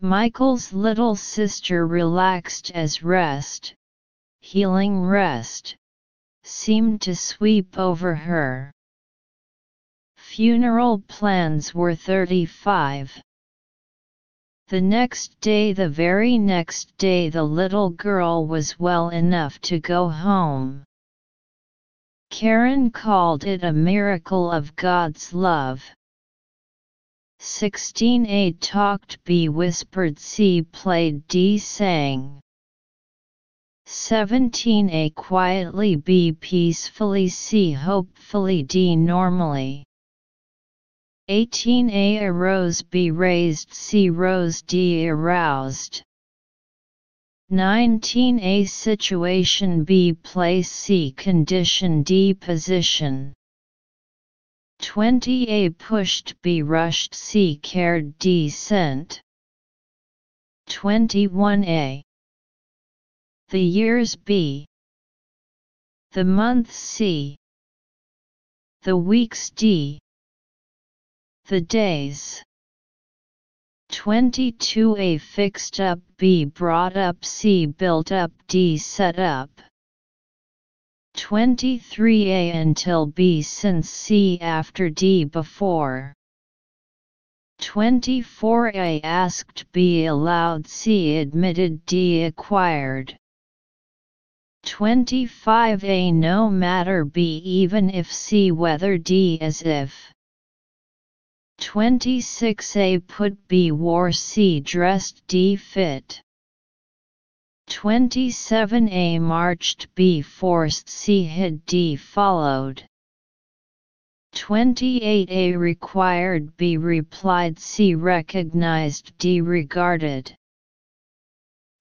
Michael's little sister relaxed as rest, healing rest, seemed to sweep over her. Funeral plans were 35. The next day, the very next day, the little girl was well enough to go home. Karen called it a miracle of God's love. 16a talked B whispered C played D sang. 17a quietly B peacefully C hopefully D normally. 18a arose B raised C rose D aroused. 19a situation B place C condition D position 20a pushed B rushed C cared D sent. 21a The years B. The months C. The weeks D. The days. 22a fixed up B brought up C built up D set up 23a until B since C after D before. 24a asked B allowed C admitted D acquired. 25a no matter B even if C whether D as if. 26a put B wore C dressed D fit 27a marched B forced C hid D followed. 28a required B replied C recognized D regarded.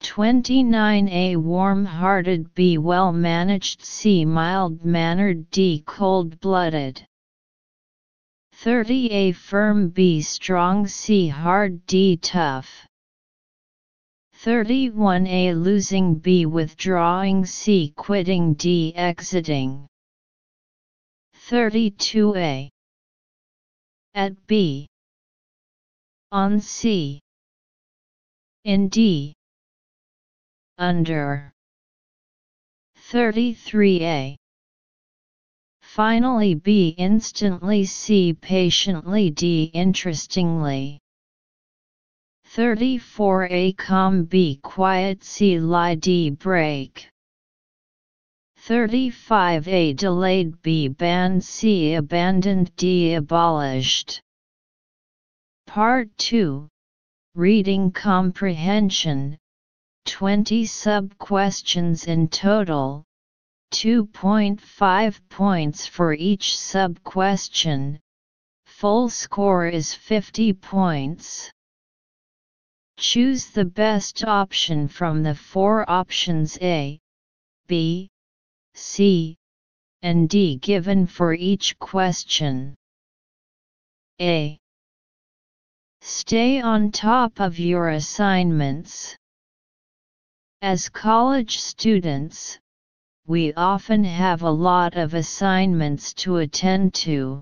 29a warm-hearted B well-managed C mild-mannered D cold-blooded. 30 A firm B strong C hard D tough 31 A losing B withdrawing C quitting D exiting. 32 A. At B. On C. In D. Under. 33A Finally B instantly C patiently D interestingly 34A calm B quiet C lie D break 35A delayed B banned C abandoned D abolished Part 2 Reading Comprehension. 20 sub-questions in total. 2.5 points for each sub-question, full score is 50 points. Choose the best option from the four options A, B, C, and D given for each question. A. Stay on top of your assignments. As college students, we often have a lot of assignments to attend to.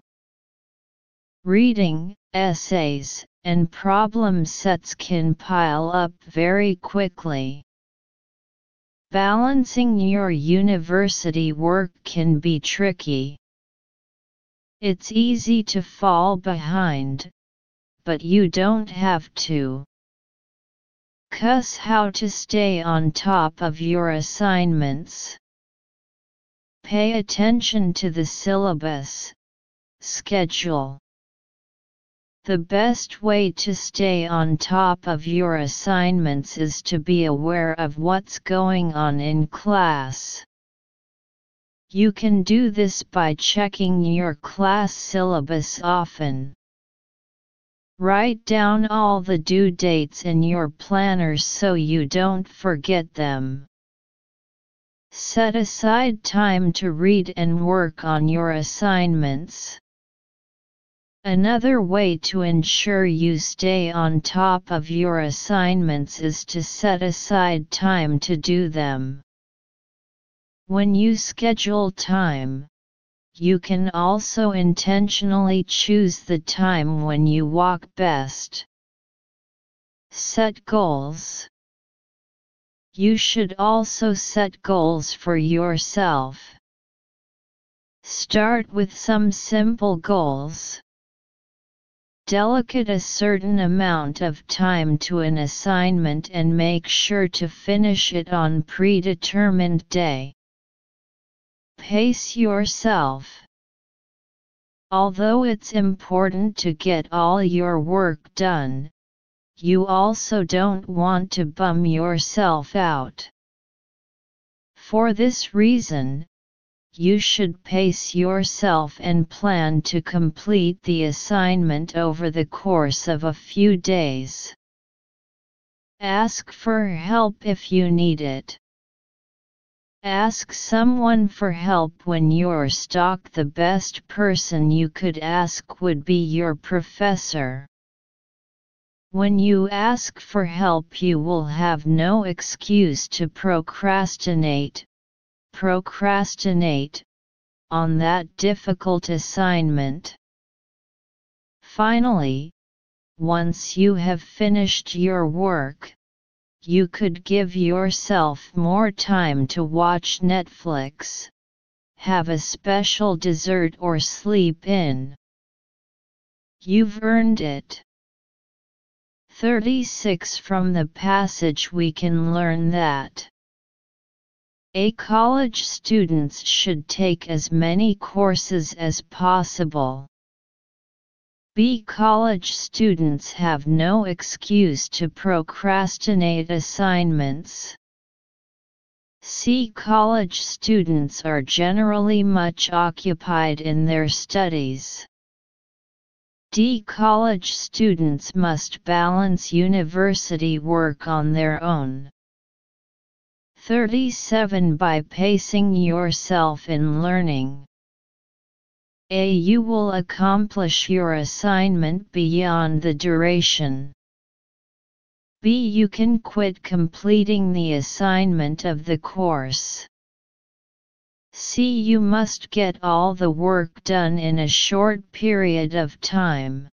Reading, essays, and problem sets can pile up very quickly. Balancing your university work can be tricky. It's easy to fall behind, but you don't have to. Cuss how to stay on top of your assignments. Pay attention to the syllabus, schedule. The best way to stay on top of your assignments is to be aware of what's going on in class. You can do this by checking your class syllabus often. Write down all the due dates in your planners so you don't forget them. Set aside time to read and work on your assignments. Another way to ensure you stay on top of your assignments is to set aside time to do them. When you schedule time, you can also intentionally choose the time when you walk best. set goals. You should also set goals for yourself. Start with some simple goals. Delegate a certain amount of time to an assignment and make sure to finish it on predetermined day. Pace yourself. Although it's important to get all your work done, you also don't want to bum yourself out. For this reason, you should pace yourself and plan to complete the assignment over the course of a few days. Ask for help if you need it. Ask someone for help when you're stuck. The best person you could ask would be your professor. When you ask for help, you will have no excuse to procrastinate. Procrastinate on that difficult assignment. Finally, once you have finished your work, you could give yourself more time to watch Netflix, have a special dessert, or sleep in. You've earned it. 36 From the passage we can learn that a college students should take as many courses as possible. B. College students have no excuse to procrastinate assignments. C. College students are generally much occupied in their studies. D. College students must balance university work on their own. 37 By pacing yourself in learning. A. You will accomplish your assignment beyond the duration. B. You can quit completing the assignment of the course. C. You must get all the work done in a short period of time.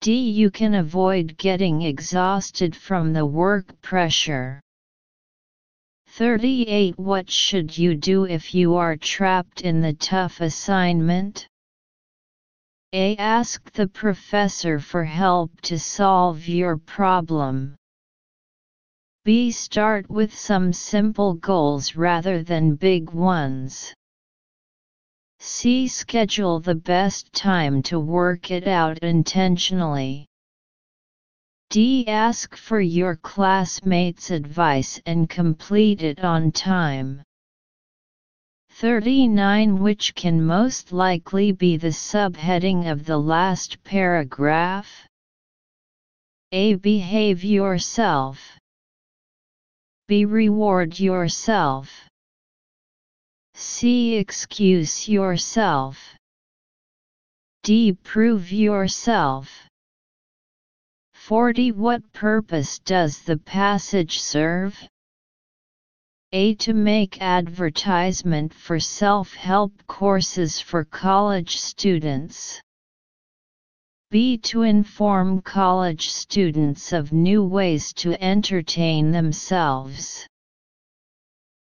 D. You can avoid getting exhausted from the work pressure. 38 What should you do if you are trapped in the tough assignment? A. Ask the professor for help to solve your problem. B. Start with some simple goals rather than big ones. C. Schedule the best time to work it out intentionally. D. Ask for your classmates' advice and complete it on time. 39 Which can most likely be the subheading of the last paragraph? A. Behave yourself. B. Reward yourself. C. Excuse yourself. D. Prove yourself. 40 What purpose does the passage serve? A. To make advertisement for self-help courses for college students. B. To inform college students of new ways to entertain themselves.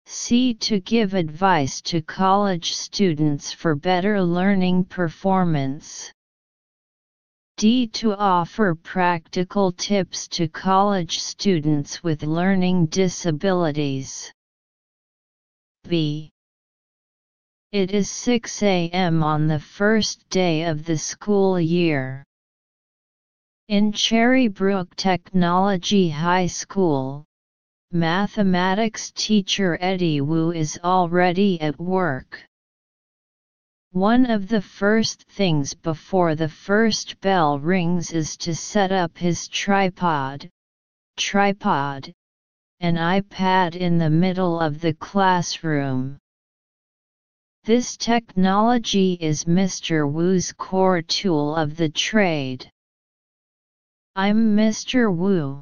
C. To give advice to college students for better learning performance. D. To offer practical tips to college students with learning disabilities. B. It is 6 a.m. on the first day of the school year. In Cherrybrook Technology High School, mathematics teacher Eddie Woo is already at work. One of the first things before the first bell rings is to set up his tripod, tripod, an iPad in the middle of the classroom. This technology is Mr. Woo's core tool of the trade. I'm Mr. Woo.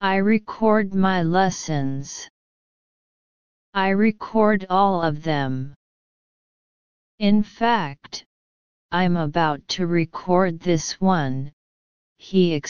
I record my lessons. I record all of them. In fact, I'm about to record this one, he explained.